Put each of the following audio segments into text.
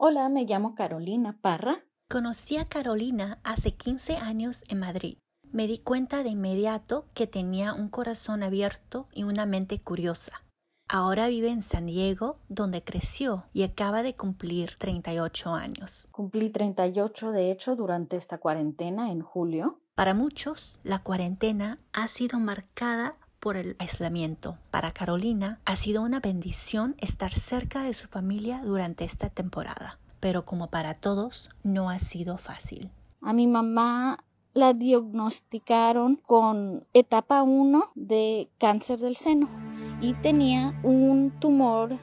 Hola, me llamo Carolina Parra. Conocí a Carolina hace 15 años en Madrid. Me di cuenta de inmediato que tenía un corazón abierto y una mente curiosa. Ahora vive en San Diego, donde creció y acaba de cumplir 38 años. Cumplí 38, de hecho, durante esta cuarentena en julio. Para muchos, la cuarentena ha sido marcada por el aislamiento. Para Carolina, ha sido una bendición estar cerca de su familia durante esta temporada. Pero como para todos, no ha sido fácil. A mi mamá la diagnosticaron con etapa 1 de cáncer del seno y tenía un tumor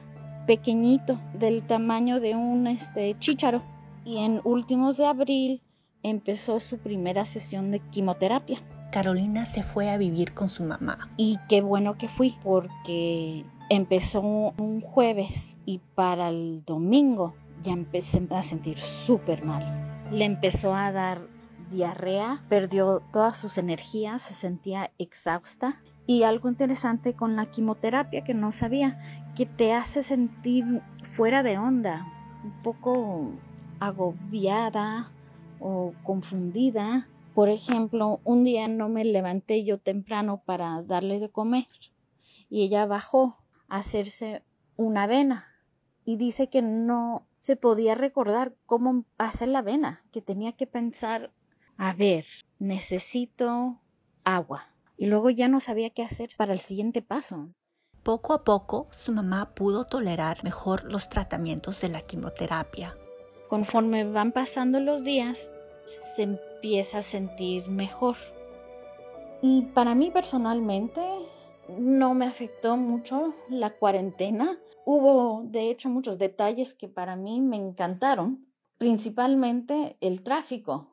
pequeñito del tamaño de un este, chícharo. Y en últimos de abril empezó su primera sesión de quimioterapia. Carolina se fue a vivir con su mamá. Y qué bueno que fui porque empezó un jueves y para el domingo ya empecé a sentir súper mal. Le empezó a dar diarrea, perdió todas sus energías, se sentía exhausta y algo interesante con la quimioterapia que no sabía, que te hace sentir fuera de onda, un poco agobiada o confundida. Por ejemplo, un día no me levanté yo temprano para darle de comer y ella bajó a hacerse una avena y dice que no se podía recordar cómo hacer la avena, que tenía que pensar, a ver, necesito agua y luego ya no sabía qué hacer para el siguiente paso. Poco a poco su mamá pudo tolerar mejor los tratamientos de la quimioterapia. Conforme van pasando los días, se empieza a sentir mejor. Y para mí personalmente no me afectó mucho la cuarentena. Hubo de hecho muchos detalles que para mí me encantaron, principalmente el tráfico.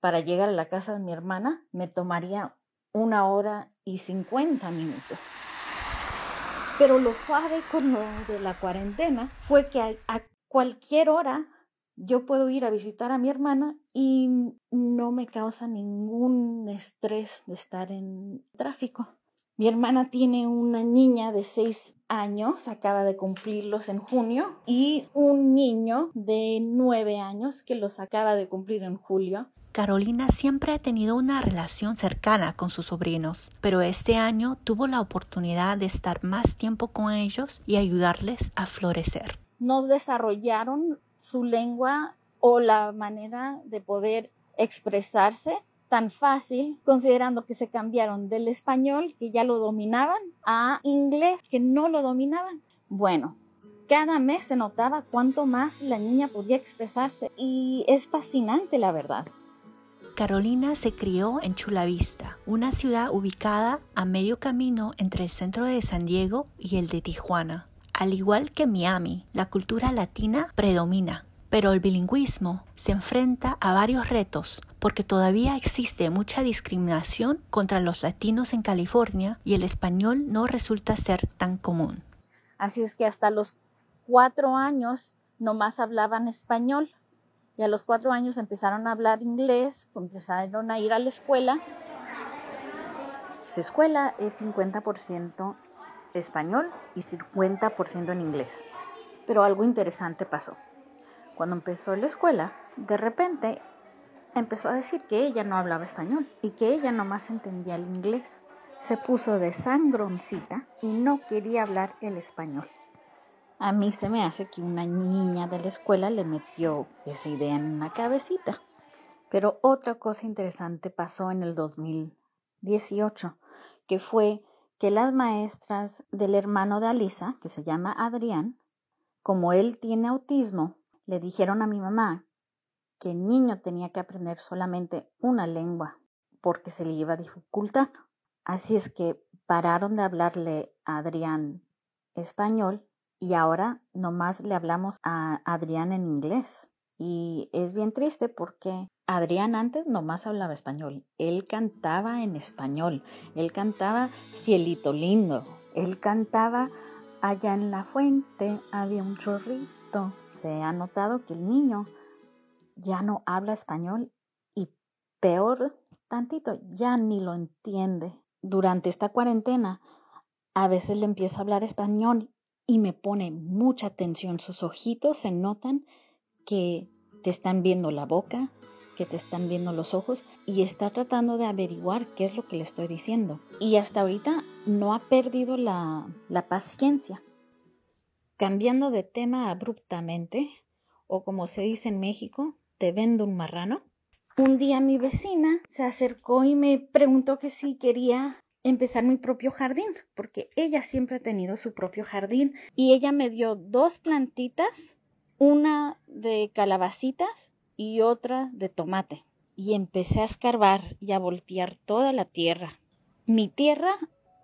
Para llegar a la casa de mi hermana me tomaría una hora y cincuenta minutos. Pero lo suave con lo de la cuarentena fue que a, cualquier hora yo puedo ir a visitar a mi hermana y no me causa ningún estrés de estar en tráfico. Mi hermana tiene una niña de seis años, acaba de cumplirlos en junio, y un niño de nueve años que los acaba de cumplir en julio. Carolina siempre ha tenido una relación cercana con sus sobrinos, pero este año tuvo la oportunidad de estar más tiempo con ellos y ayudarles a florecer. Nos desarrollaron su lengua o la manera de poder expresarse tan fácil, considerando que se cambiaron del español, que ya lo dominaban, a inglés, que no lo dominaban. Bueno, cada mes se notaba cuánto más la niña podía expresarse y es fascinante, la verdad. Carolina se crió en Chula Vista, una ciudad ubicada a medio camino entre el centro de San Diego y el de Tijuana. Al igual que Miami, la cultura latina predomina, pero el bilingüismo se enfrenta a varios retos porque todavía existe mucha discriminación contra los latinos en California y el español no resulta ser tan común. Así es que hasta los cuatro años nomás hablaban español y a los cuatro años empezaron a hablar inglés, empezaron a ir a la escuela. Su escuela es 50% español y 50% en inglés. Pero algo interesante pasó. Cuando empezó la escuela, de repente empezó a decir que ella no hablaba español y que ella nomás entendía el inglés. Se puso de sangroncita y no quería hablar el español. A mí se me hace que una niña de la escuela le metió esa idea en la cabecita. Pero otra cosa interesante pasó en el 2018, que fue que las maestras del hermano de Alisa, que se llama Adrián, como él tiene autismo, le dijeron a mi mamá que el niño tenía que aprender solamente una lengua porque se le iba a dificultar. Así es que pararon de hablarle a Adrián español y ahora nomás le hablamos a Adrián en inglés. Y es bien triste porque Adrián antes nomás hablaba español. Él cantaba en español. Él cantaba Cielito lindo. Él cantaba Allá en la fuente había un chorrito se ha notado que el niño ya no habla español y peor tantito, ya ni lo entiende. Durante esta cuarentena, a veces le empiezo a hablar español y me pone mucha atención. Sus ojitos se notan que te están viendo la boca, que te están viendo los ojos y está tratando de averiguar qué es lo que le estoy diciendo. Y hasta ahorita no ha perdido la, la paciencia. Cambiando de tema abruptamente, o como se dice en México, te vendo un marrano. Un día mi vecina se acercó y me preguntó que si quería empezar mi propio jardín, porque ella siempre ha tenido su propio jardín y ella me dio dos plantitas, una de calabacitas y otra de tomate. Y empecé a escarbar y a voltear toda la tierra. Mi tierra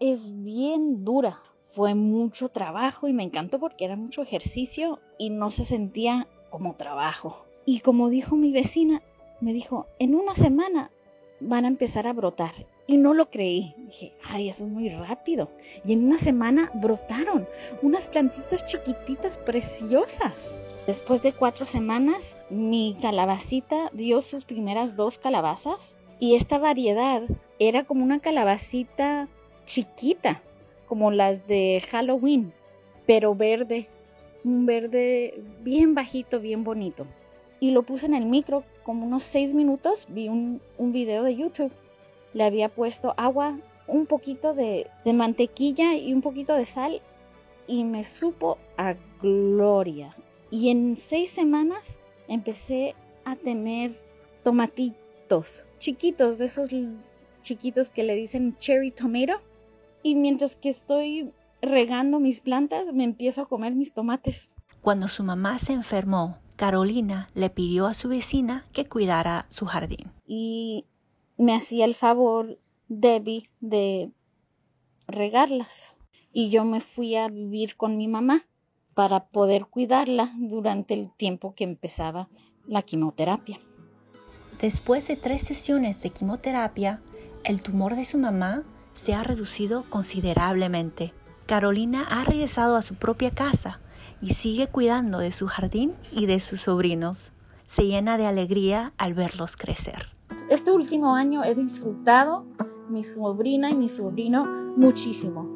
es bien dura. Fue mucho trabajo y me encantó porque era mucho ejercicio y no se sentía como trabajo. Y como dijo mi vecina, me dijo, en una semana van a empezar a brotar. Y no lo creí. Dije, ay, eso es muy rápido. Y en una semana brotaron unas plantitas chiquititas preciosas. Después de cuatro semanas, mi calabacita dio sus primeras dos calabazas. Y esta variedad era como una calabacita chiquita, como las de Halloween, pero verde. Un verde bien bajito, bien bonito. Y lo puse en el micro como unos seis minutos. Vi un, un video de YouTube le había puesto agua, un poquito de, mantequilla y un poquito de sal y me supo a gloria. Y en seis semanas empecé a tener tomatitos chiquitos, de esos chiquitos que le dicen cherry tomato. Y mientras que estoy regando mis plantas, me empiezo a comer mis tomates. Cuando su mamá se enfermó, Carolina le pidió a su vecina que cuidara su jardín. Y me hacía el favor Debbie de regarlas y yo me fui a vivir con mi mamá para poder cuidarla durante el tiempo que empezaba la quimioterapia. Después de tres sesiones de quimioterapia, el tumor de su mamá se ha reducido considerablemente. Carolina ha regresado a su propia casa y sigue cuidando de su jardín y de sus sobrinos. Se llena de alegría al verlos crecer. Este último año he disfrutado mi sobrina y mi sobrino muchísimo.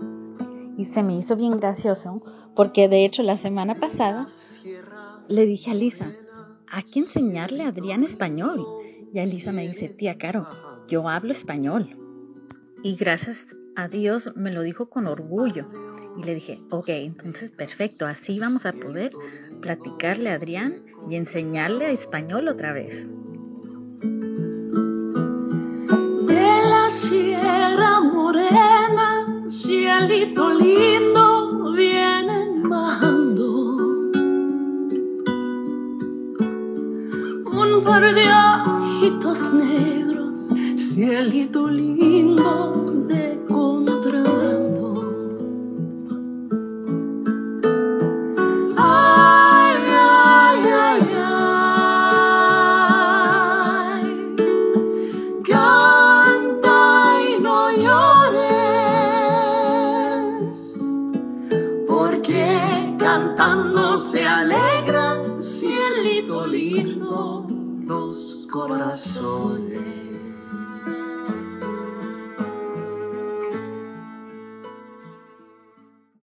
Y se me hizo bien gracioso porque de hecho la semana pasada le dije a Lisa, hay que enseñarle a Adrián español. Y a Lisa me dice, tía Caro, yo hablo español. Y gracias a Dios me lo dijo con orgullo. Y le dije, ok, entonces perfecto, así vamos a poder platicarle a Adrián y enseñarle a español otra vez. 欲し。Se alegran, cielito lindo, los corazones.